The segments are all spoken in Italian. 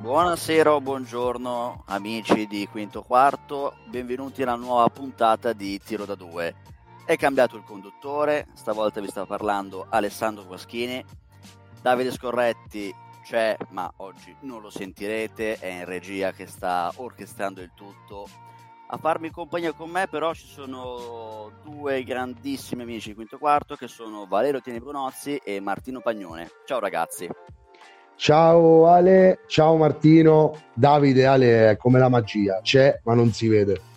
Buonasera buongiorno amici di Quinto Quarto, benvenuti alla nuova puntata di Tiro da Due. È cambiato il conduttore, stavolta vi sta parlando Alessandro Guaschini, Davide Scorretti c'è ma oggi non lo sentirete, è in regia che sta orchestrando il tutto. A farmi compagnia con me però ci sono due grandissimi amici di Quinto Quarto che sono Valerio Tieni Brunozzi e Martino Pagnone. Ciao ragazzi. Ciao Ale, ciao Martino, Davide, Ale è come la magia, c'è ma non si vede.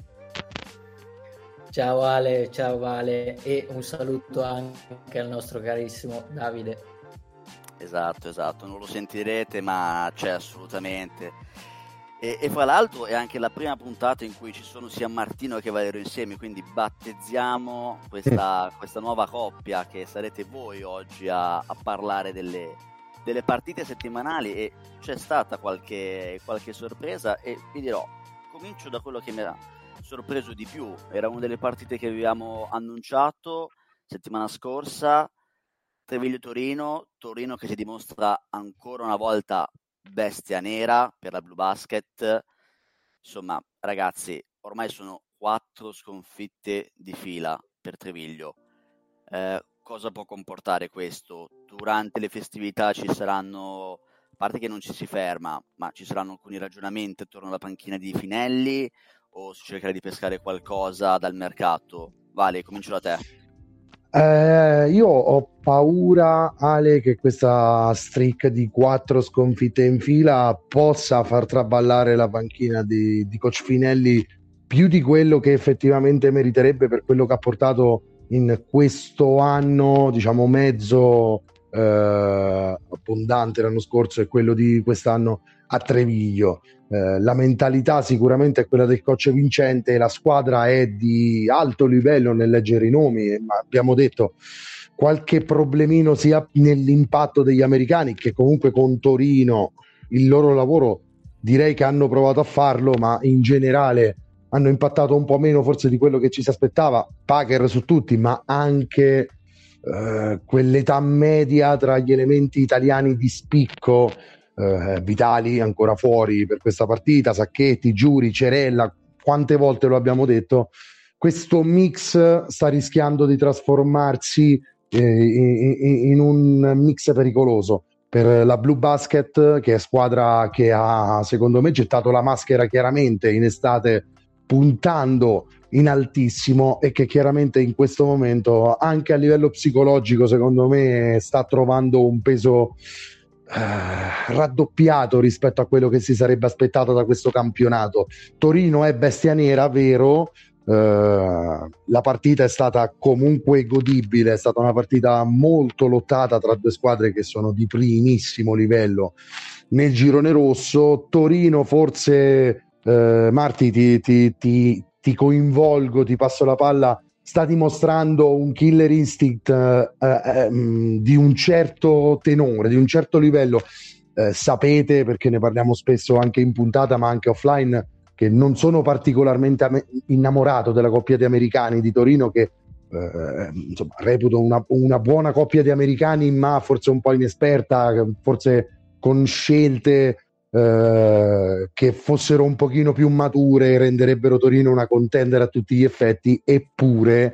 Ciao Ale, ciao Vale e un saluto anche al nostro carissimo Davide. Esatto, esatto, non lo sentirete ma c'è assolutamente. E, e, fra l'altro è anche la prima puntata in cui ci sono sia Martino che Valerio insieme, quindi battezziamo questa, questa nuova coppia che sarete voi oggi a, a parlare delle, delle partite settimanali e c'è stata qualche, qualche sorpresa e vi dirò, comincio da quello che mi ha sorpreso di più, era una delle partite che avevamo annunciato settimana scorsa, Treviglio-Torino, Torino che si dimostra ancora una volta bestia nera per la Blue Basket, insomma ragazzi, ormai sono quattro sconfitte di fila per Treviglio. Eh, cosa può comportare questo? Durante le festività ci saranno, a parte che non ci si ferma, ma ci saranno alcuni ragionamenti attorno alla panchina di Finelli o si cercherà di pescare qualcosa dal mercato? Vale, comincio da te. Eh, io ho paura, Ale, che questa streak di quattro sconfitte in fila possa far traballare la panchina di, di Coach Finelli più di quello che effettivamente meriterebbe per quello che ha portato in questo anno, diciamo mezzo eh, abbondante l'anno scorso e quello di quest'anno a Treviglio. Eh, la mentalità sicuramente è quella del coach vincente, la squadra è di alto livello nel leggere i nomi, ma abbiamo detto qualche problemino sia nell'impatto degli americani che comunque con Torino il loro lavoro direi che hanno provato a farlo, ma in generale hanno impattato un po' meno forse di quello che ci si aspettava, Packer su tutti, ma anche eh, quell'età media tra gli elementi italiani di spicco, eh, Vitali ancora fuori per questa partita, Sacchetti, Giuri, Cerella, quante volte lo abbiamo detto, questo mix sta rischiando di trasformarsi eh, in, in un mix pericoloso per la Blue Basket, che è squadra che ha, secondo me, gettato la maschera chiaramente in estate puntando in altissimo e che chiaramente in questo momento anche a livello psicologico secondo me sta trovando un peso eh, raddoppiato rispetto a quello che si sarebbe aspettato da questo campionato. Torino è bestia nera, vero? Uh, la partita è stata comunque godibile, è stata una partita molto lottata tra due squadre che sono di primissimo livello nel girone rosso. Torino forse eh, Marti ti, ti, ti, ti, coinvolgo, ti passo la palla, sta dimostrando un killer instinct eh, eh, mm, di un certo tenore, di un certo livello. Eh, sapete, perché ne parliamo spesso anche in puntata, ma anche offline, che non sono particolarmente am- innamorato della coppia di americani di Torino che eh, insomma, reputo una, una, buona coppia di americani, ma forse un po' inesperta, forse con scelte eh, che fossero un pochino più mature renderebbero Torino una contender a tutti gli effetti, eppure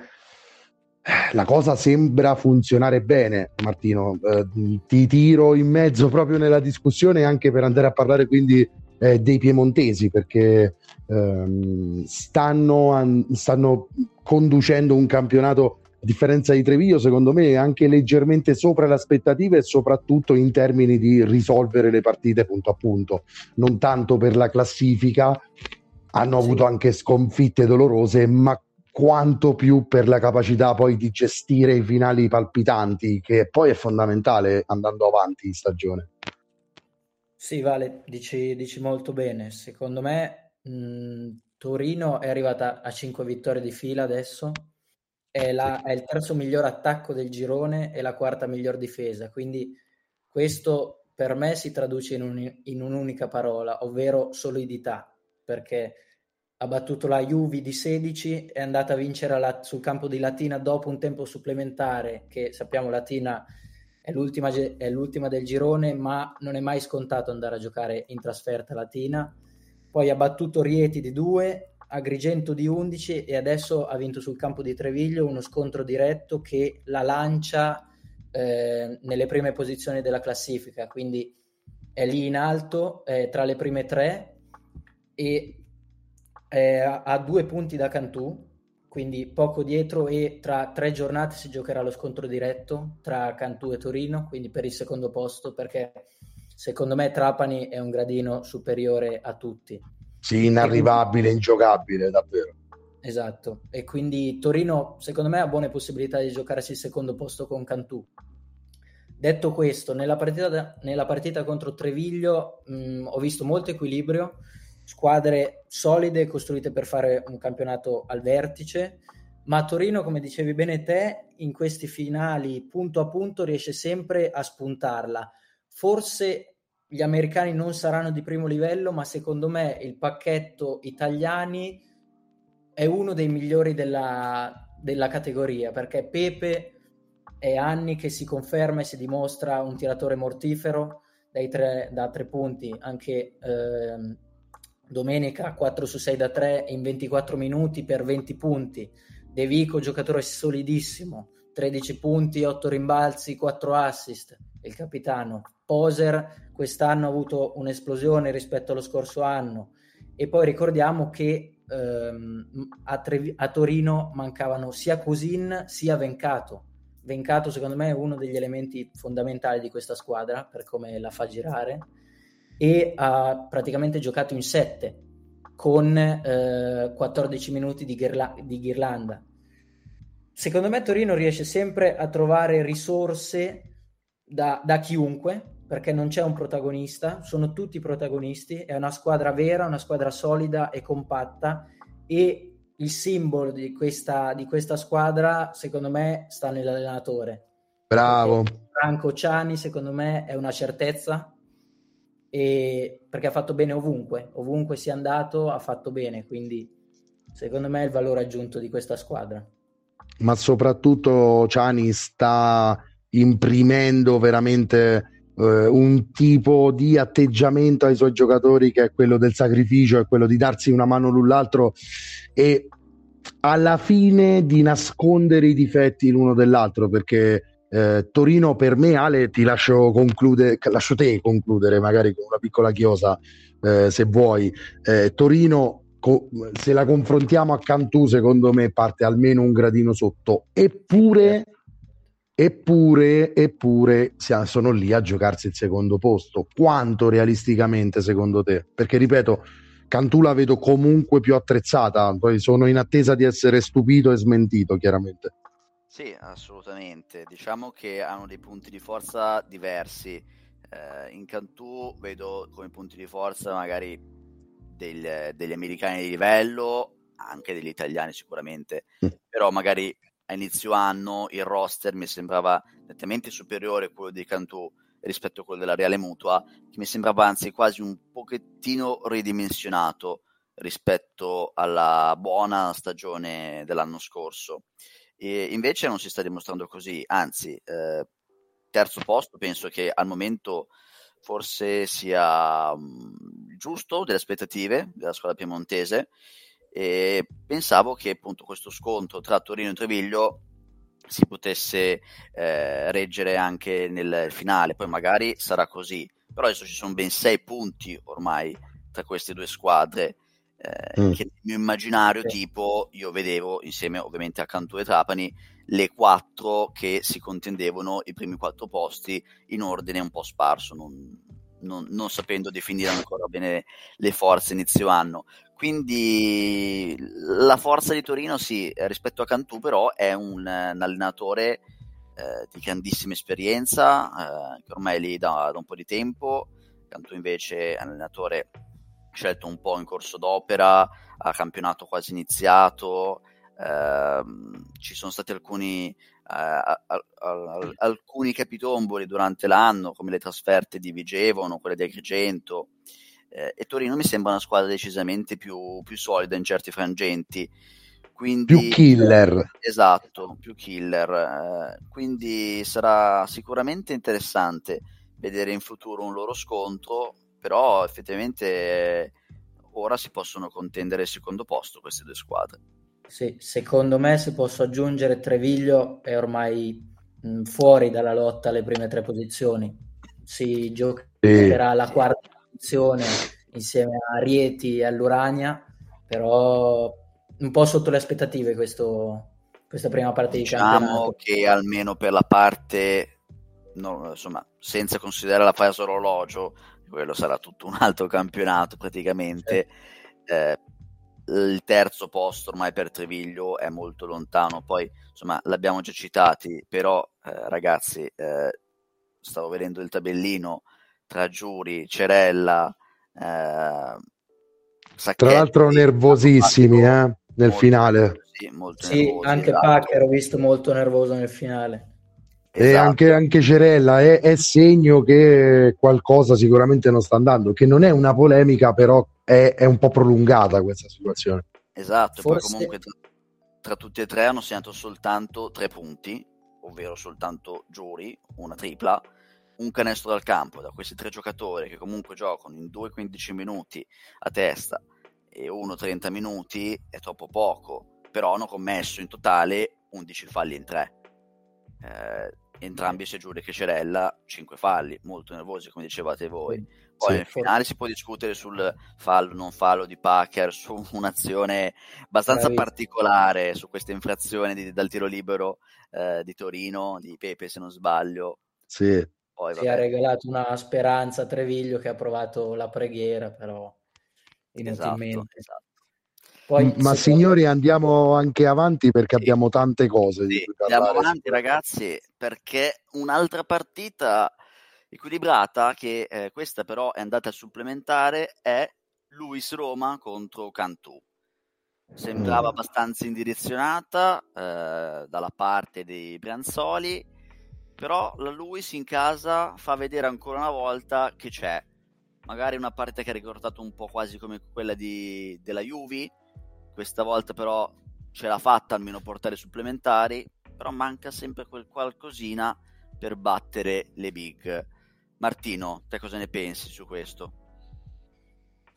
eh, la cosa sembra funzionare bene, Martino. Eh, ti tiro in mezzo proprio nella discussione anche per andare a parlare quindi eh, dei piemontesi, perché ehm, stanno, an- stanno conducendo un campionato a differenza di Treviglio, secondo me è anche leggermente sopra le aspettative e soprattutto in termini di risolvere le partite punto a punto, non tanto per la classifica, hanno sì. avuto anche sconfitte dolorose, ma quanto più per la capacità poi di gestire i finali palpitanti, che poi è fondamentale andando avanti in stagione. Sì, Vale, dici, dici molto bene. Secondo me mh, Torino è arrivata a 5 vittorie di fila adesso, è, la, è il terzo miglior attacco del girone e la quarta miglior difesa, quindi questo per me si traduce in, un, in un'unica parola, ovvero solidità, perché ha battuto la Juve di 16, è andata a vincere la, sul campo di Latina dopo un tempo supplementare, che sappiamo Latina è l'ultima, è l'ultima del girone, ma non è mai scontato andare a giocare in trasferta Latina. Poi ha battuto Rieti di 2, Agrigento di 11 e adesso ha vinto sul campo di Treviglio uno scontro diretto che la lancia eh, nelle prime posizioni della classifica, quindi è lì in alto, è tra le prime tre e è a due punti da Cantù, quindi poco dietro e tra tre giornate si giocherà lo scontro diretto tra Cantù e Torino, quindi per il secondo posto, perché secondo me Trapani è un gradino superiore a tutti. Sì, inarrivabile, ingiocabile, davvero. Esatto, e quindi Torino secondo me ha buone possibilità di giocarsi il secondo posto con Cantù. Detto questo, nella partita, nella partita contro Treviglio mh, ho visto molto equilibrio, squadre solide costruite per fare un campionato al vertice, ma Torino, come dicevi bene te, in questi finali punto a punto riesce sempre a spuntarla. Forse gli americani non saranno di primo livello, ma secondo me il pacchetto italiani è uno dei migliori della, della categoria, perché Pepe è anni che si conferma e si dimostra un tiratore mortifero tre, da tre punti, anche eh, domenica 4 su 6 da 3 in 24 minuti per 20 punti. De Vico, giocatore solidissimo, 13 punti, 8 rimbalzi, 4 assist, il capitano. Poser quest'anno ha avuto un'esplosione rispetto allo scorso anno e poi ricordiamo che ehm, a, Tre- a, Torino mancavano sia Cusin sia Vencato. Vencato secondo me è uno degli elementi fondamentali di questa squadra per come la fa girare e ha praticamente giocato in 7 con eh, 14 minuti di, Ghirla- di Ghirlanda. Secondo me Torino riesce sempre a trovare risorse da, da chiunque perché non c'è un protagonista, sono tutti protagonisti, è una squadra vera, una squadra solida e compatta e il simbolo di questa, di questa squadra secondo me sta nell'allenatore. Bravo. Perché Franco Ciani secondo me è una certezza e perché ha fatto bene ovunque, ovunque sia andato ha fatto bene, quindi secondo me è il valore aggiunto di questa squadra. Ma soprattutto Ciani sta imprimendo veramente eh, un tipo di atteggiamento ai suoi giocatori che è quello del sacrificio, è quello di darsi una mano l'un l'altro e alla fine di nascondere i difetti l'uno dell'altro perché eh, Torino per me Ale ti lascio concludere lascio te concludere magari con una piccola chiosa eh, se vuoi. Eh, Torino co- se la confrontiamo a Cantù secondo me parte almeno un gradino sotto. Eppure Eppure, eppure sono lì a giocarsi il secondo posto. Quanto realisticamente secondo te? Perché ripeto, Cantù la vedo comunque più attrezzata, poi sono in attesa di essere stupito e smentito, chiaramente. Sì, assolutamente. Diciamo che hanno dei punti di forza diversi. Eh, in Cantù vedo come punti di forza magari degli, degli americani di livello, anche degli italiani sicuramente, mm. però magari a inizio anno il roster mi sembrava nettamente superiore a quello di Cantù rispetto a quello della Reale Mutua, che mi sembrava anzi quasi un pochettino ridimensionato rispetto alla buona stagione dell'anno scorso. E invece non si sta dimostrando così, anzi, eh, terzo posto penso che al momento forse sia um, giusto delle aspettative della squadra piemontese e pensavo che appunto questo scontro tra Torino e Treviglio si potesse eh, reggere anche nel finale, poi magari sarà così, però adesso ci sono ben sei punti ormai tra queste due squadre eh, mm. che nel mio immaginario tipo io vedevo insieme ovviamente a Cantù e Trapani le quattro che si contendevano i primi quattro posti in ordine un po' sparso, non, non, non sapendo definire ancora bene le forze inizio anno. Quindi la forza di Torino, sì, rispetto a Cantù, però è un, un allenatore eh, di grandissima esperienza, eh, che ormai è lì da, da, un po' di tempo. Cantù invece è un allenatore scelto un po' in corso d'opera, ha campionato quasi iniziato, eh, ci sono stati alcuni, eh, alcuni capitomboli durante l'anno, come le trasferte di Vigevano, quelle di Agrigento, eh, e Torino mi sembra una squadra decisamente più, più solida in certi frangenti. Quindi, più killer. Esatto, più killer. Eh, quindi sarà sicuramente interessante vedere in futuro un loro scontro, però effettivamente ora si possono contendere il secondo posto queste due squadre. Sì, secondo me se posso aggiungere Treviglio è ormai mh, fuori dalla lotta alle prime tre posizioni. Si giocherà sì. la quarta posizione insieme a Rieti e all'Urania, però un po' sotto le aspettative questo, questa prima parte diciamo di campionato. che almeno per la parte, no, insomma, senza considerare la fase orologio, quello sarà tutto un altro campionato praticamente. Sì. Eh, il terzo posto ormai per Treviglio è molto lontano. Poi, insomma, l'abbiamo già citati, però, eh, ragazzi, eh, stavo vedendo il tabellino tra Giuri, Cerella, eh, Sacchetti, Tra l'altro nervosissimi eh, nel finale. Sì, sì nervosi, anche esatto. Packer ho visto molto nervoso nel finale. Esatto. E anche, anche Cerella è, è, segno che qualcosa sicuramente non sta andando, che non è una polemica, però è, è un po' prolungata questa situazione. Esatto, Forse... poi comunque tra, tra, tutti e tre hanno segnato soltanto tre punti, ovvero soltanto Giuri, una tripla, un canestro dal campo da questi tre giocatori che comunque giocano in 2-15 minuti a testa e 1-30 minuti è troppo poco, però hanno commesso in totale 11 falli in tre. Eh, entrambi sia Giuri che Cerella 5 falli, molto nervosi come dicevate voi. Poi sì, nel finale si può discutere sul fallo non fallo di Packer, su un'azione abbastanza Bravissimo. particolare, su questa infrazione di, dal tiro libero eh, di Torino, di Pepe se non sbaglio. Sì. Poi, si è regalato una speranza a Treviglio che ha provato la preghiera, però inutilmente. Esatto, esatto. Poi, Ma signori, andiamo anche avanti perché sì. abbiamo tante cose. Sì, andiamo avanti, ragazzi, perché un'altra partita equilibrata, che eh, questa però è andata a supplementare, è Luis Roma contro Cantù. Sembrava mm. abbastanza indirezionata eh, dalla parte dei Brianzoli però la Luis in casa fa vedere ancora una volta che c'è. Magari una partita che ha ricordato un po' quasi come quella di, della Juve. Questa volta però ce l'ha fatta almeno portare supplementari. Però manca sempre quel qualcosina per battere le big. Martino, te cosa ne pensi su questo?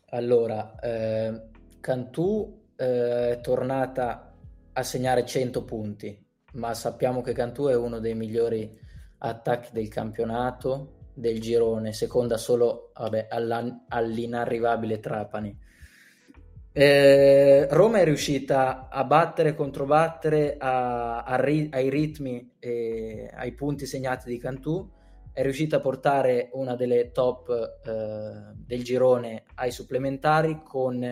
Allora, eh, Cantù eh, è tornata a segnare 100 punti, ma sappiamo che Cantù è uno dei migliori attacchi del campionato del girone, seconda solo vabbè, all'inarrivabile Trapani. Eh, Roma è riuscita a battere controbattere a, a ri, ai ritmi e ai punti segnati di Cantù, è riuscita a portare una delle top eh, del girone ai supplementari con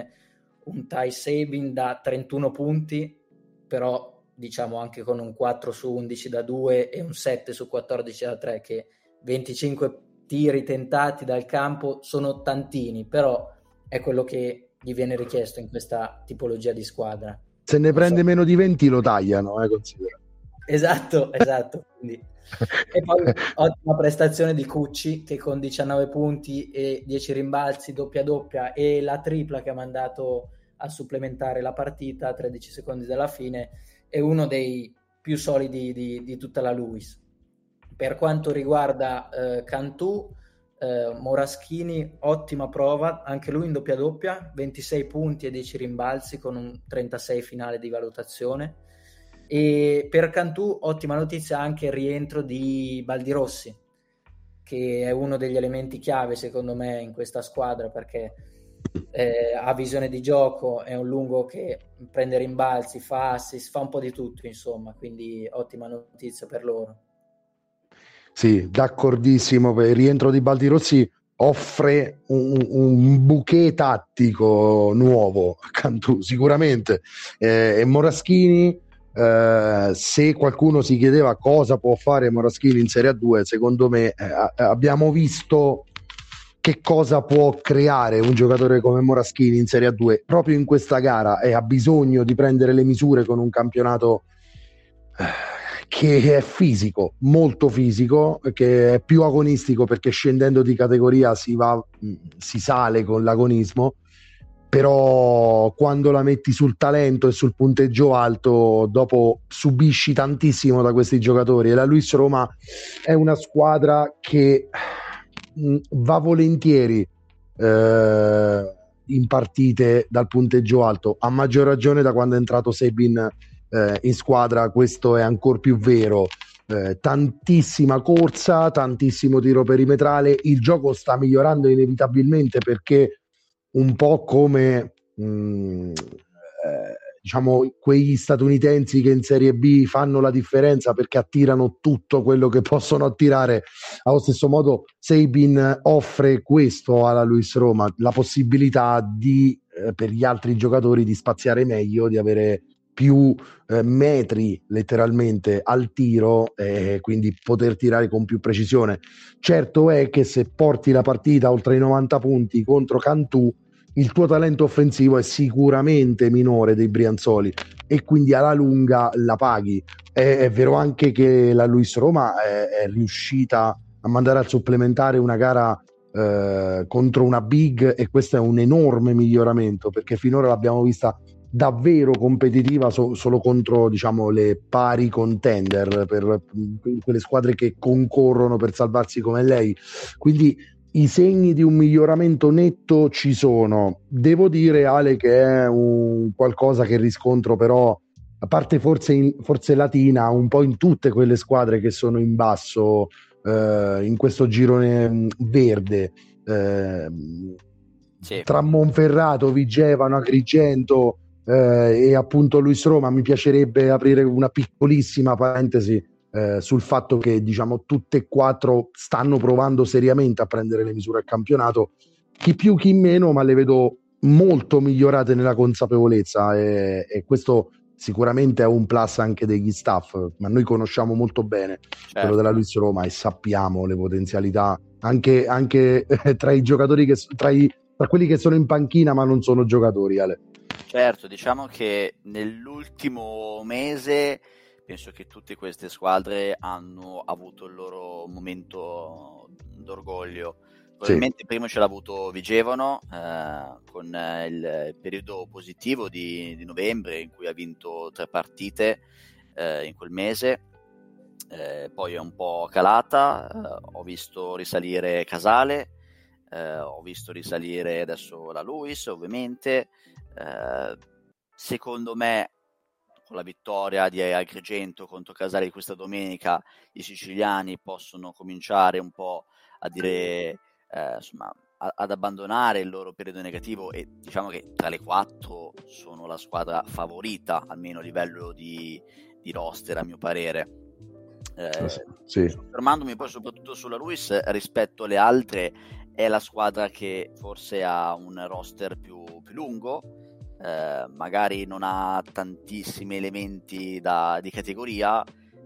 un tie saving da 31 punti, però diciamo anche con un 4 su 11 da 2 e un 7 su 14 da 3 che 25 tiri tentati dal campo sono tantini, però è quello che gli viene richiesto in questa tipologia di squadra. Se ne prende so. meno di 20 lo tagliano, eh, considera. Esatto, esatto. Quindi. e poi ottima prestazione di Cucci che con 19 punti e 10 rimbalzi doppia doppia e la tripla che ha mandato a supplementare la partita a 13 secondi dalla fine è uno dei più solidi di, di tutta la Lewis. Per quanto riguarda eh, Cantù, eh, Moraschini, ottima prova, anche lui in doppia doppia, 26 punti e 10 rimbalzi con un 36 finale di valutazione. E per Cantù, ottima notizia anche il rientro di Baldirossi, che è uno degli elementi chiave secondo me in questa squadra perché eh, ha visione di gioco, è un lungo che prende rimbalzi, fa assist, fa un po' di tutto, insomma, quindi ottima notizia per loro. Sì, d'accordissimo. Il rientro di Baldirossi offre un, un bouquet tattico nuovo a Cantù, sicuramente. Eh, e Moraschini, eh, se qualcuno si chiedeva cosa può fare Moraschini in Serie A2, secondo me eh, abbiamo visto che cosa può creare un giocatore come Moraschini in Serie A2 proprio in questa gara e ha bisogno di prendere le misure con un campionato eh, che è fisico, molto fisico, che è più agonistico perché scendendo di categoria si, va, si sale con l'agonismo, però quando la metti sul talento e sul punteggio alto, dopo subisci tantissimo da questi giocatori. E la Luis Roma è una squadra che va volentieri eh, in partite dal punteggio alto, a maggior ragione da quando è entrato Sebin eh, in squadra questo è ancora più vero. Eh, tantissima corsa, tantissimo tiro perimetrale, il gioco sta migliorando inevitabilmente perché un po' come mh, mm, eh, diciamo quegli statunitensi che in Serie B fanno la differenza perché attirano tutto quello che possono attirare. Allo stesso modo, Sabin offre questo alla Luis Roma, la possibilità di eh, per gli altri giocatori di spaziare meglio, di avere più eh, metri letteralmente al tiro e quindi poter tirare con più precisione. Certo è che se porti la partita oltre i 90 punti contro Cantù, il tuo talento offensivo è sicuramente minore dei Brianzoli e quindi alla lunga la paghi. È, è vero anche che la Luis Roma è, è riuscita a mandare al supplementare una gara eh, contro una big e questo è un enorme miglioramento perché finora l'abbiamo vista davvero competitiva so- solo contro diciamo, le pari contender per quelle squadre che concorrono per salvarsi come lei. Quindi i segni di un miglioramento netto ci sono. Devo dire, Ale, che è un qualcosa che riscontro però, a parte forse, in, forse Latina, un po' in tutte quelle squadre che sono in basso eh, in questo girone verde. Eh, sì. Tra Monferrato, Vigevano, Agrigento, eh, e appunto Luis Roma mi piacerebbe aprire una piccolissima parentesi eh, sul fatto che diciamo tutte e quattro stanno provando seriamente a prendere le misure al campionato chi più chi meno ma le vedo molto migliorate nella consapevolezza e, e questo sicuramente è un plus anche degli staff ma noi conosciamo molto bene certo. quello della Luis Roma e sappiamo le potenzialità anche, anche eh, tra i giocatori che tra, i, tra quelli che sono in panchina ma non sono giocatori Ale Certo, diciamo che nell'ultimo mese penso che tutte queste squadre hanno avuto il loro momento d'orgoglio. Probabilmente sì. prima ce l'ha avuto Vigevano eh, con il periodo positivo di, di, novembre in cui ha vinto tre partite eh, in quel mese. Eh, poi è un po' calata, eh, ho visto risalire Casale, eh, ho visto risalire adesso la Luis ovviamente, eh, secondo me con la vittoria di Agrigento contro Casale questa domenica i siciliani possono cominciare un po' a dire eh, insomma a, ad abbandonare il loro periodo negativo e diciamo che tra le quattro sono la squadra favorita almeno a livello di, di roster a mio parere eh, sì. fermandomi poi soprattutto sulla Luis rispetto alle altre è la squadra che forse ha un roster più, più lungo, eh, magari non ha tantissimi elementi da, di categoria,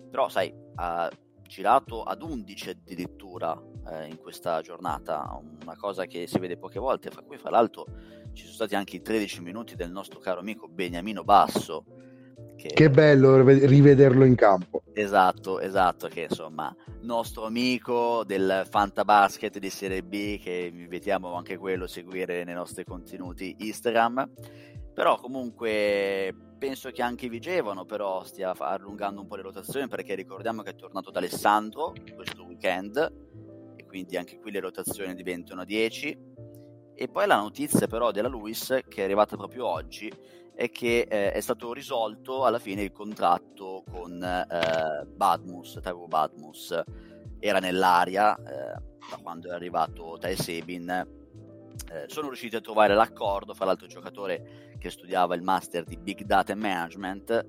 però sai, ha girato ad 11 addirittura eh, in questa giornata, una cosa che si vede poche volte, fra cui fra l'altro ci sono stati anche i 13 minuti del nostro caro amico Beniamino Basso, che... che bello rivederlo in campo. Esatto, esatto, che insomma, nostro amico del Fantabasket di Serie B, che vi invitiamo anche quello a seguire nei nostri contenuti Instagram. Però comunque penso che anche Vigevano però stia allungando un po' le rotazioni perché ricordiamo che è tornato da Alessandro questo weekend e quindi anche qui le rotazioni diventano a 10. E poi la notizia però della Luis che è arrivata proprio oggi è che eh, è stato risolto alla fine il contratto con eh, Badmus, Taiwo Badmus. Era nell'aria eh, da quando è arrivato Tai Sebin. Eh, sono riusciti a trovare l'accordo fra l'altro giocatore che studiava il master di Big Data Management.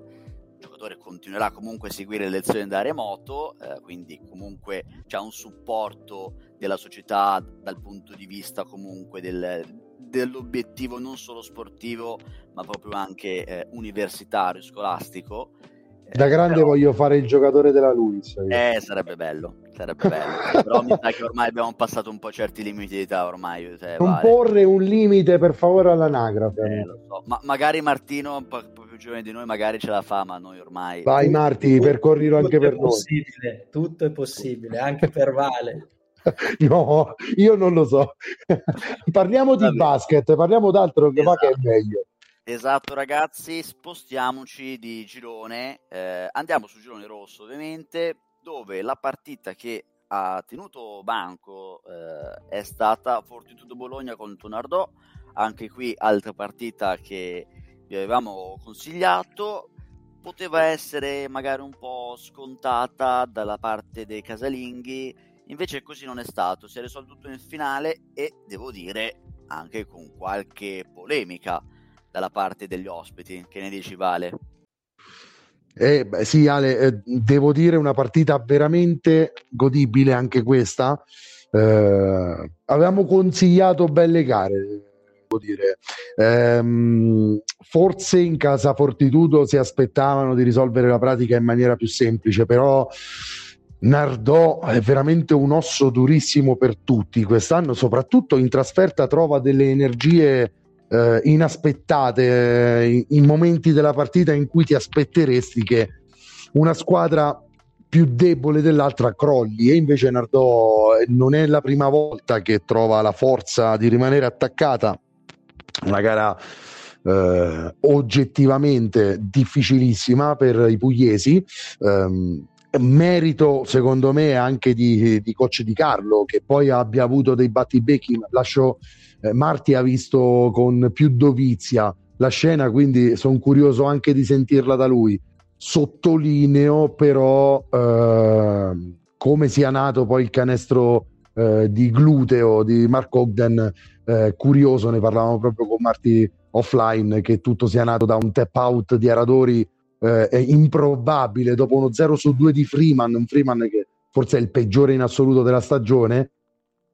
Il giocatore continuerà comunque a seguire le lezioni da remoto, eh, quindi comunque c'è un supporto della società dal punto di vista comunque del, dell'obiettivo non solo sportivo ma proprio anche eh, universitario, scolastico Da grande però... voglio fare il giocatore della Luis. Eh, sarebbe bello, sarebbe bello. però mi sa che ormai abbiamo passato un po' certi limiti di età ormai. Cioè, non vale. porre un limite per favore all'anagrafe. Eh, so. Ma magari Martino, un po' più giovane di noi, magari ce la fa, ma noi ormai... Vai Marti, percorrilo anche per noi. Tutto è possibile, anche per Vale. no, io non lo so. parliamo di basket, parliamo d'altro che esatto. va che è meglio. Esatto ragazzi, spostiamoci di girone, eh, andiamo sul girone rosso ovviamente, dove la partita che ha tenuto banco eh, è stata Fortitudo Bologna contro Nardò, anche qui altra partita che vi avevamo consigliato, poteva essere magari un po' scontata dalla parte dei casalinghi, invece così non è stato, si è risolto tutto nel finale e devo dire anche con qualche polemica dalla parte degli ospiti. Che ne dici, Vale? Eh, beh, sì, Ale, eh, devo dire una partita veramente godibile anche questa. Eh, avevamo consigliato belle gare, devo dire. Ehm, forse in casa Fortitudo si aspettavano di risolvere la pratica in maniera più semplice, però Nardò è veramente un osso durissimo per tutti quest'anno, soprattutto in trasferta trova delle energie eh, inaspettate eh, in, momenti della partita in cui ti aspetteresti che una squadra più debole dell'altra crolli. E invece Nardò eh, non è la prima volta che trova la forza di rimanere attaccata. Una gara eh, oggettivamente difficilissima per i pugliesi ehm, merito secondo me anche di, di coach di Carlo che poi abbia avuto dei battibecchi lascio eh, Marti ha visto con più dovizia la scena, quindi sono curioso anche di sentirla da lui. Sottolineo però eh, come sia nato poi il canestro eh, di gluteo di Mark Ogden, eh, curioso, ne parlavamo proprio con Marti offline, che tutto sia nato da un tap out di Aradori eh, improbabile dopo uno 0 su 2 di Freeman, un Freeman che forse è il peggiore in assoluto della stagione,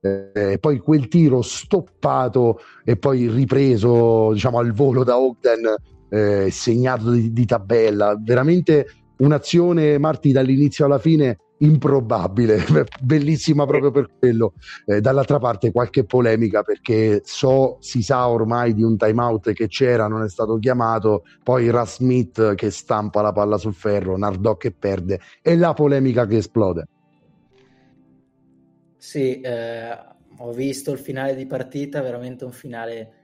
eh, poi quel tiro stoppato e poi ripreso diciamo al volo da Ogden eh, segnato di, di, tabella. Veramente un'azione Marti dall'inizio alla fine improbabile bellissima proprio per quello. Eh, dall'altra parte qualche polemica perché so si sa ormai di un timeout che c'era non è stato chiamato poi Russ Smith che stampa la palla sul ferro Nardò che perde e la polemica che esplode. Sì, eh, ho visto il finale di partita, veramente un finale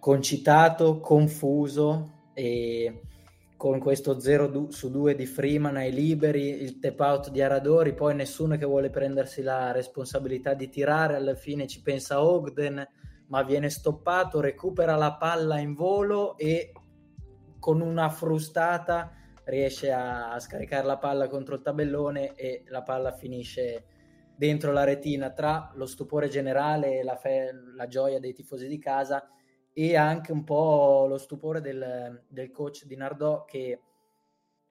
concitato, confuso e con questo 0 su 2 di Freeman ai liberi, il tap out di Aradori, poi nessuno che vuole prendersi la responsabilità di tirare, alla fine ci pensa Ogden, ma viene stoppato, recupera la palla in volo e con una frustata riesce a scaricare la palla contro il tabellone e la palla finisce dentro la retina. Tra lo stupore generale e la, fe- la gioia dei tifosi di casa e anche un po' lo stupore del, del coach di Nardò che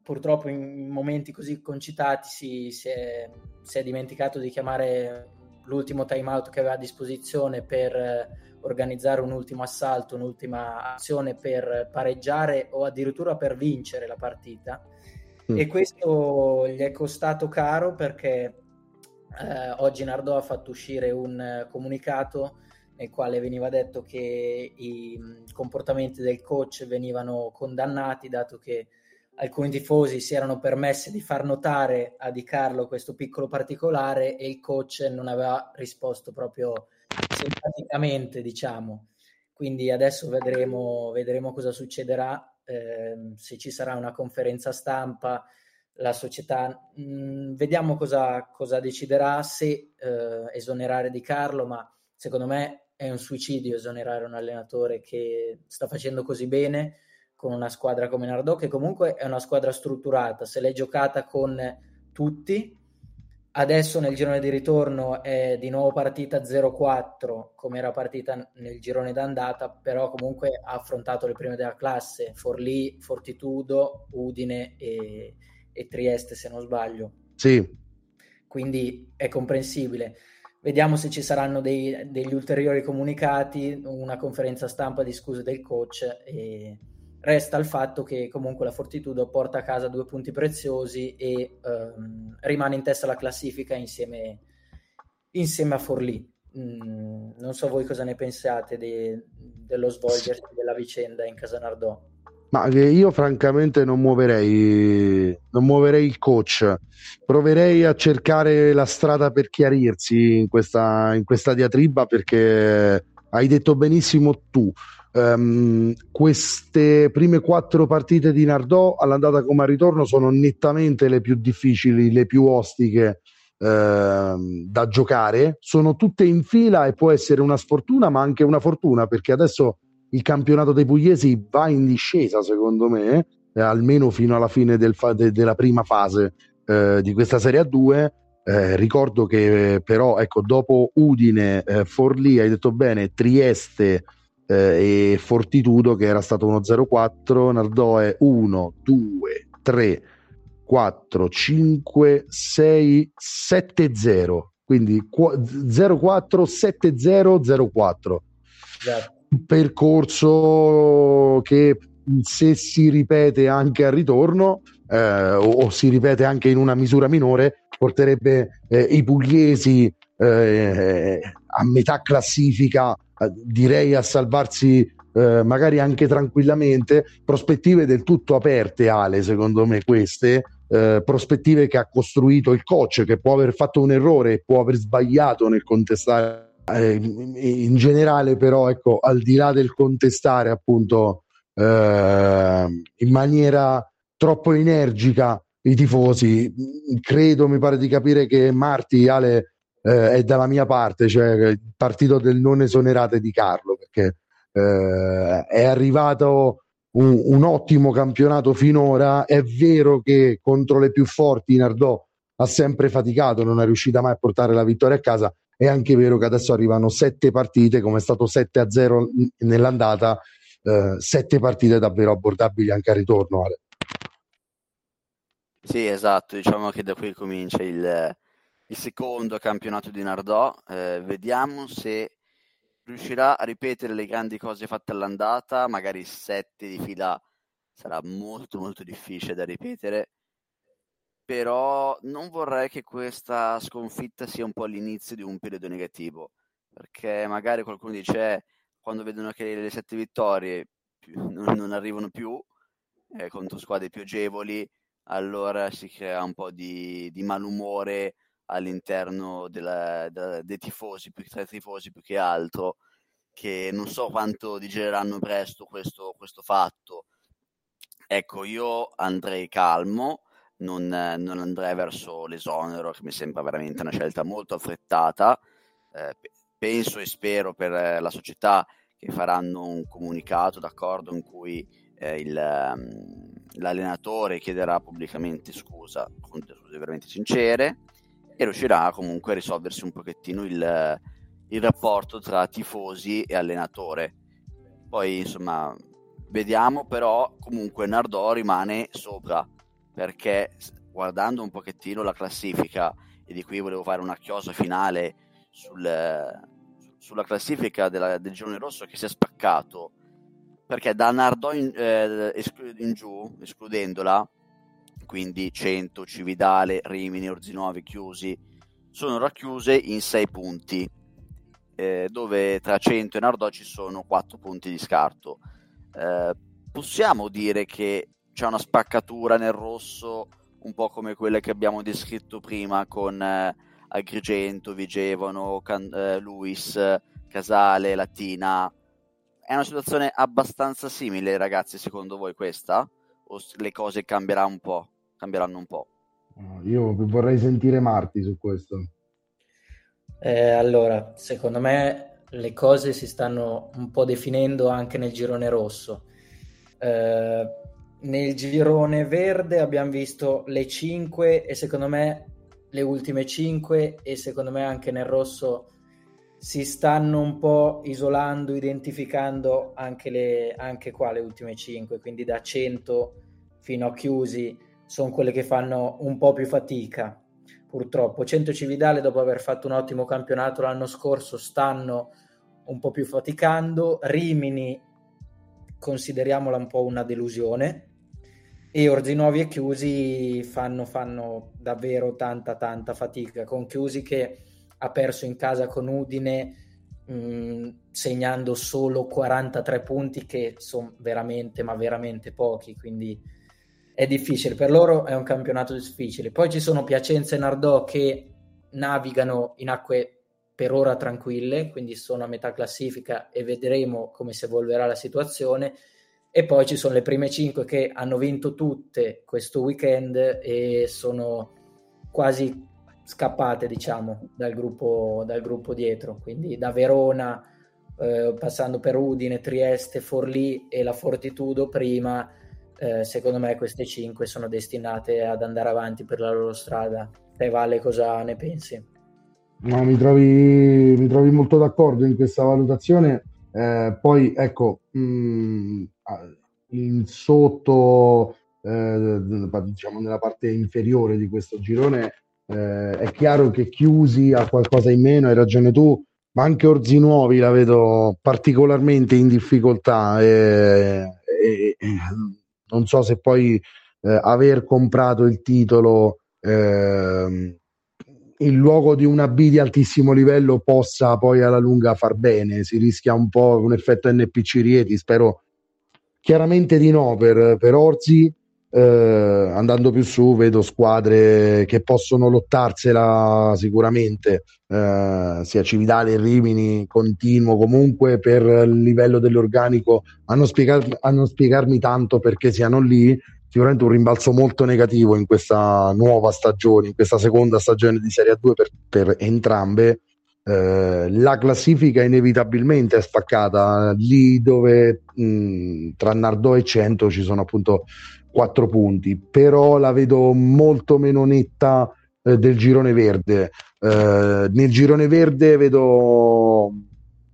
purtroppo in momenti così concitati si, si, è, si, è, dimenticato di chiamare l'ultimo timeout che aveva a disposizione per organizzare un ultimo assalto, un'ultima azione per pareggiare o addirittura per vincere la partita. Mm. E questo gli è costato caro perché eh, oggi Nardò ha fatto uscire un eh, comunicato nel quale veniva detto che i mm, comportamenti del coach venivano condannati dato che alcuni tifosi si erano permessi di far notare a Di Carlo questo piccolo particolare e il coach non aveva risposto proprio simpaticamente, diciamo. Quindi adesso vedremo, vedremo cosa succederà, eh, se ci sarà una conferenza stampa la società. Mm, vediamo cosa, cosa, deciderà se eh, esonerare Di Carlo, ma secondo me è un suicidio esonerare un allenatore che sta facendo così bene con una squadra come Nardò, che comunque è una squadra strutturata, se l'è giocata con tutti. Adesso nel girone di ritorno è di nuovo partita 0-4, come era partita nel girone d'andata, però comunque ha affrontato le prime della classe, Forlì, Fortitudo, Udine e, e Trieste, se non sbaglio. Sì. Quindi è comprensibile. Vediamo se ci saranno dei, degli ulteriori comunicati, una conferenza stampa di scuse del coach e, resta il fatto che comunque la Fortitudo porta a casa due punti preziosi e ehm, rimane in testa alla classifica insieme, insieme a Forlì. Mm, non so voi cosa ne pensate de, dello svolgersi della vicenda in Casanardò. Ma io francamente non muoverei, non muoverei il coach, proverei a cercare la strada per chiarirsi in questa, in questa diatriba perché hai detto benissimo tu. Um, queste prime quattro partite di Nardò all'andata come al ritorno sono nettamente le più difficili, le più ostiche uh, da giocare. Sono tutte in fila e può essere una sfortuna, ma anche una fortuna perché adesso il campionato dei pugliesi va in discesa, secondo me, eh, almeno fino alla fine del fa- de- della prima fase eh, di questa Serie A2. Eh, ricordo che però, ecco, dopo Udine, eh, Forlì, hai detto bene, Trieste eh, e Fortitudo, che era stato 1-0-4, Nardò è 1, 2, 3, 4, 5, 6, 7, 0. Quindi 0-4, 7-0, 0-4. Esatto percorso che se si ripete anche al ritorno eh, o, o, si ripete anche in una misura minore porterebbe eh, i pugliesi eh, a metà classifica eh, direi a salvarsi eh, magari anche tranquillamente prospettive del tutto aperte Ale secondo me queste eh, prospettive che ha costruito il coach che può aver fatto un errore può aver sbagliato nel contestare eh, in generale però ecco al di là del contestare appunto eh, in maniera troppo energica i tifosi credo mi pare di capire che Marti Ale eh, è dalla mia parte cioè il partito del non esonerate di Carlo perché eh, è arrivato un, un, ottimo campionato finora. È vero che contro le più forti Nardò ha sempre faticato non è riuscita mai a portare la vittoria a casa è anche vero che adesso arrivano sette partite, come è stato 7 a 0 nell'andata, eh, sette partite davvero abbordabili anche a ritorno. Ale. Sì, esatto, diciamo che da qui comincia il, il secondo campionato di Nardò. Eh, vediamo se riuscirà a ripetere le grandi cose fatte all'andata, magari sette di fila sarà molto molto difficile da ripetere però non vorrei che questa sconfitta sia un po' l'inizio di un periodo negativo, perché magari qualcuno dice eh, quando vedono che le sette vittorie non, non arrivano più eh, contro squadre più agevoli, allora si crea un po' di, di malumore all'interno della, della, dei tifosi, più, tra i tifosi più che altro, che non so quanto digereranno presto questo, questo fatto. Ecco, io andrei calmo, non, non, andrei verso l'esonero, che mi sembra veramente una scelta molto affrettata. Eh, penso e spero per la società che faranno un comunicato d'accordo in cui eh, il, um, l'allenatore chiederà pubblicamente scusa con scuse veramente sincere e riuscirà comunque a risolversi un pochettino il, il rapporto tra tifosi e allenatore. Poi insomma vediamo però comunque Nardò rimane sopra perché guardando un pochettino la classifica, e di qui volevo fare una chiosa finale sul, sulla classifica della, del girone rosso che si è spaccato, perché da Nardò in, eh, esclu- in giù, escludendola, quindi 100, Cividale, Rimini, Orzinuovi chiusi, sono racchiuse in 6 punti, eh, dove tra 100 e Nardò ci sono 4 punti di scarto. Eh, possiamo dire che c'è una spaccatura nel rosso un po' come quelle che abbiamo descritto prima con eh, Agrigento, Vigevano, Can- eh, Luis, Casale, Latina. È una situazione abbastanza simile, ragazzi, secondo voi questa? O le cose cambieranno un po'? Cambieranno un po'? Io vorrei sentire Marti su questo. Eh, allora, secondo me le cose si stanno un po' definendo anche nel girone rosso. Eh, nel girone verde abbiamo visto le 5 e secondo me le ultime 5 e secondo me anche nel rosso si stanno un po' isolando, identificando anche, le, anche qua le ultime 5, quindi da 100 fino a chiusi sono quelle che fanno un po' più fatica purtroppo. 100 Cividale dopo aver fatto un ottimo campionato l'anno scorso stanno un po' più faticando, Rimini consideriamola un po' una delusione e Orzinuovi e Chiusi fanno, fanno davvero tanta tanta fatica. Con Chiusi che ha perso in casa con Udine mh, mm, segnando solo 43 punti che sono veramente ma veramente pochi quindi è difficile. Per loro è un campionato difficile. Poi ci sono Piacenza e Nardò che navigano in acque per ora tranquille quindi sono a metà classifica e vedremo come si evolverà la situazione e poi ci sono le prime cinque che hanno vinto tutte questo weekend e sono quasi scappate, diciamo, dal gruppo, dal gruppo dietro. Quindi da Verona, eh, passando per Udine, Trieste, Forlì e la Fortitudo prima, eh, secondo me queste cinque sono destinate ad andare avanti per la loro strada. Te Vale, cosa ne pensi? No, mi trovi, mi trovi molto d'accordo in questa valutazione. Eh, poi ecco, mh, mm, in sotto, eh, diciamo nella parte inferiore di questo girone, eh, è chiaro che Chiusi ha qualcosa in meno, hai ragione tu, ma anche Orzi Nuovi la vedo particolarmente in difficoltà e, e, non so se poi eh, aver comprato il titolo eh, in luogo di una B di altissimo livello possa poi alla lunga far bene, si rischia un po' un effetto NPC Rieti, spero Chiaramente di no per, per Orzi. Eh, andando più su vedo squadre che possono lottarsela sicuramente. Eh, sia Cividale e Rimini continuo comunque per il livello dell'organico. A non, spiegar, a non spiegarmi tanto perché siano lì sicuramente un rimbalzo molto negativo in questa nuova stagione in questa seconda stagione di Serie A2 per, per entrambe eh, la classifica inevitabilmente è spaccata lì dove mh, tra Nardò e 100 ci sono appunto quattro punti, però la vedo molto meno netta eh, del girone verde. Eh, nel girone verde vedo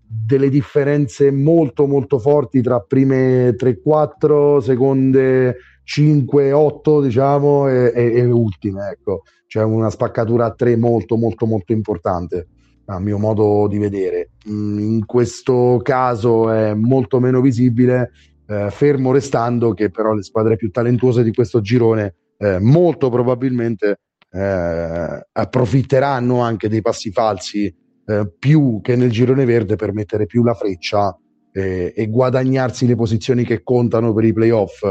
delle differenze molto molto forti tra prime 3-4, seconde 5-8 diciamo e, e, e ultime, ecco. C'è una spaccatura a 3 molto molto molto importante a mio modo di vedere. Mm, in questo caso è molto meno visibile, eh, fermo restando che però le squadre più talentuose di questo girone eh, molto probabilmente eh, approfitteranno anche dei passi falsi eh, più che nel girone verde per mettere più la freccia eh, e guadagnarsi le posizioni che contano per i playoff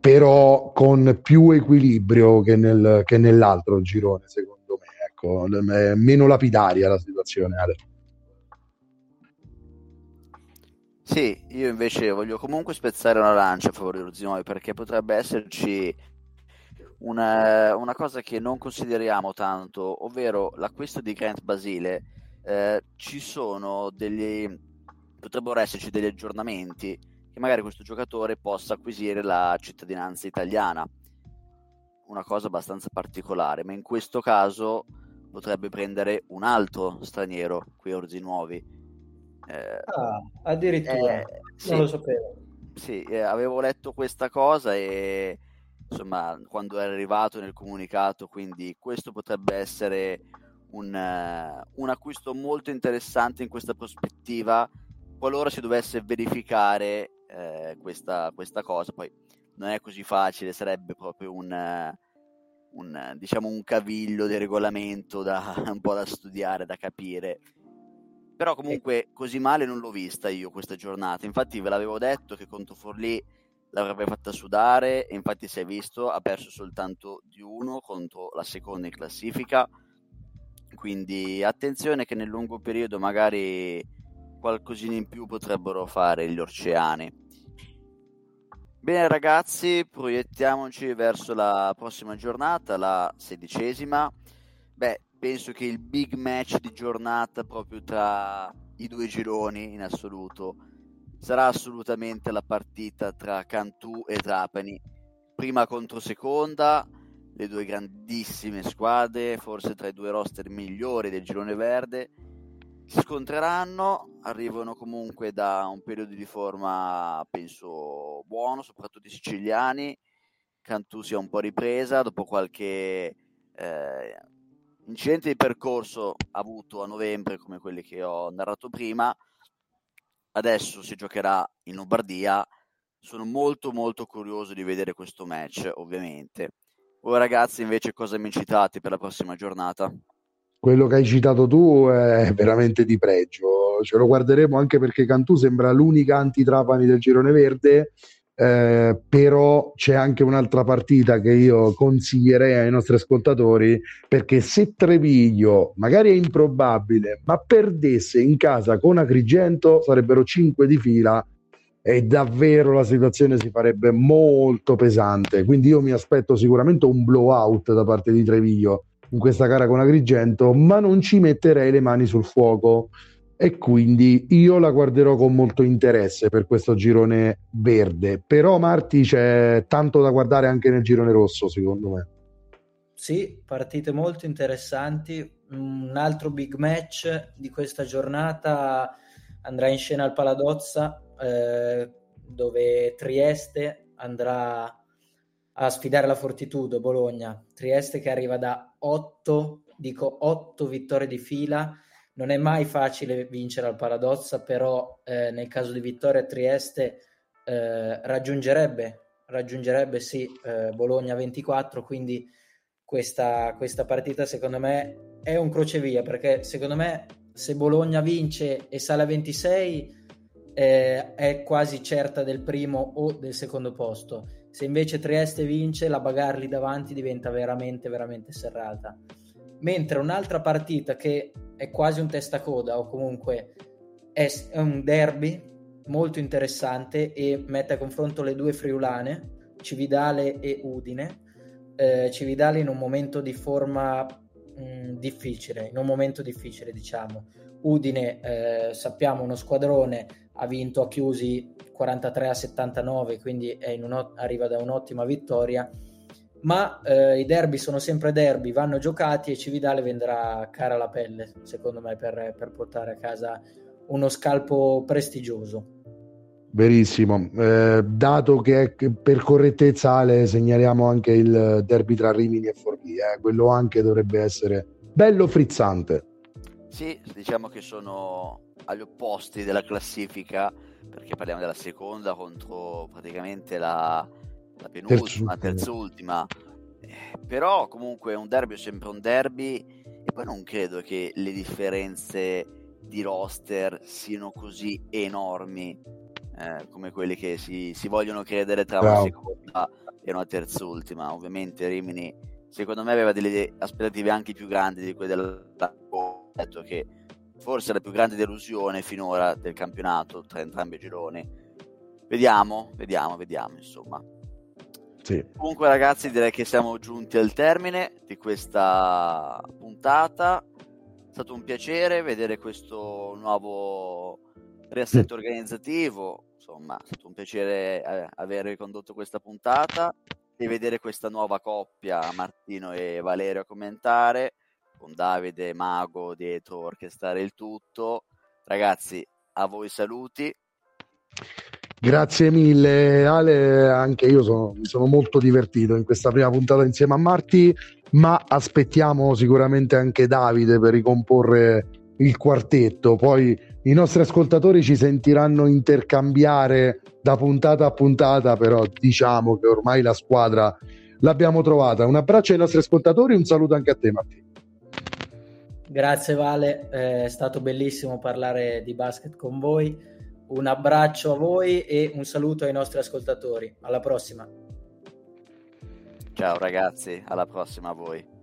però con più equilibrio che, nel, che nell'altro girone secondo ecco, è meno lapidaria la situazione. Ale. Sì, io invece voglio comunque spezzare una lancia a favore di Zinoi perché potrebbe esserci una, una, cosa che non consideriamo tanto, ovvero l'acquisto di Grant Basile. Eh, ci sono degli potrebbero esserci degli aggiornamenti che magari questo giocatore possa acquisire la cittadinanza italiana. Una cosa abbastanza particolare, ma in questo caso potrebbe prendere un altro straniero qui a Orzi Nuovi. Eh, ah, addirittura, eh, sì, non lo sapevo. Sì, eh, avevo letto questa cosa e insomma, quando è arrivato nel comunicato, quindi questo potrebbe essere un, uh, un acquisto molto interessante in questa prospettiva, qualora si dovesse verificare eh, questa, questa, cosa. Poi non è così facile, sarebbe proprio un... Uh, un, diciamo, un caviglio di regolamento da, un po' da studiare, da capire. Però comunque così male non l'ho vista io questa giornata. Infatti ve l'avevo detto che contro Forlì l'avrebbe fatta sudare e infatti si è visto, ha perso soltanto di uno contro la seconda in classifica. Quindi attenzione che nel lungo periodo magari qualcosina in più potrebbero fare gli oceani. Bene ragazzi, proiettiamoci verso la prossima giornata, la sedicesima. Beh, penso che il big match di giornata proprio tra i due gironi in assoluto sarà assolutamente la partita tra Cantù e Trapani. Prima contro seconda, le due grandissime squadre, forse tra i due roster migliori del girone verde si scontreranno, arrivano comunque da un periodo di forma, penso, buono, soprattutto i siciliani. Cantù si è un po' ripresa dopo qualche eh, incidente di percorso avuto a novembre, come quelli che ho narrato prima. Adesso si giocherà in Lombardia, sono molto molto curioso di vedere questo match, ovviamente. Voi ragazzi invece cosa mi citate per la prossima giornata? Quello che hai citato tu è veramente di pregio, ce lo guarderemo anche perché Cantù sembra l'unica antitrapani del girone verde, eh, però c'è anche un'altra partita che io consiglierei ai nostri ascoltatori perché se Treviglio, magari è improbabile, ma perdesse in casa con Agrigento sarebbero 5 di fila e davvero la situazione si farebbe molto pesante. Quindi io mi aspetto sicuramente un blowout da parte di Treviglio in questa gara con Agrigento, ma non ci metterei le mani sul fuoco e quindi io la guarderò con molto interesse per questo girone verde. Però Marti c'è tanto da guardare anche nel girone rosso, secondo me. Sì, partite molto interessanti. Un altro big match di questa giornata andrà in scena al Paladozza eh, dove Trieste andrà a sfidare la Fortitudo Bologna. Trieste che arriva da 8, dico 8 vittorie di fila. Non è mai facile vincere al Paradozza, però eh, nel caso di vittoria Trieste eh, raggiungerebbe, raggiungerebbe sì eh, Bologna 24, quindi questa, questa partita secondo me è un crocevia perché secondo me se Bologna vince e sale a 26 eh, è quasi certa del primo o del secondo posto. Se invece Trieste vince, la bagarre lì davanti diventa veramente, veramente serrata. Mentre un'altra partita che è quasi un testacoda o comunque è, è un derby molto interessante e mette a confronto le due friulane, Cividale e Udine. Eh, Cividale in un momento di forma mh, difficile, in un momento difficile diciamo. Udine eh, sappiamo uno squadrone ha vinto a chiusi 43 a 79, quindi arriva da un'ottima vittoria. Ma eh, i derby sono sempre derby, vanno giocati e Cividale vendrà cara la pelle, secondo me, per, per portare a casa uno scalpo prestigioso. Verissimo, eh, dato che per correttezza Ale segnaliamo anche il derby tra Rimini e Forlì, eh, quello anche dovrebbe essere bello frizzante. Sì, diciamo che sono agli opposti della classifica, perché parliamo della seconda contro praticamente la, la penultima, terzultima. Eh, però comunque un derby è sempre un derby e poi non credo che le differenze di roster siano così enormi eh, come quelle che si, si, vogliono credere tra una seconda e una terzultima. Ovviamente Rimini secondo me aveva delle aspettative anche più grandi di quelle della detto che forse la più grande delusione finora del campionato tra entrambi i gironi. Vediamo, vediamo, vediamo, insomma. Sì. Comunque ragazzi direi che siamo giunti al termine di questa puntata. È stato un piacere vedere questo nuovo riassetto sì. organizzativo. Insomma, è stato un piacere eh, aver condotto questa puntata e vedere questa nuova coppia, Martino e Valerio, a commentare con Davide Mago dietro orchestrare il tutto. Ragazzi, a voi saluti. Grazie mille Ale, anche io sono, mi sono molto divertito in questa prima puntata insieme a Marti, ma aspettiamo sicuramente anche Davide per ricomporre il quartetto. Poi i nostri ascoltatori ci sentiranno intercambiare da puntata a puntata, però diciamo che ormai la squadra l'abbiamo trovata. Un abbraccio ai nostri ascoltatori, un saluto anche a te Marti. Grazie Vale, è stato bellissimo parlare di basket con voi. Un abbraccio a voi e un saluto ai nostri ascoltatori. Alla prossima. Ciao ragazzi, alla prossima a voi.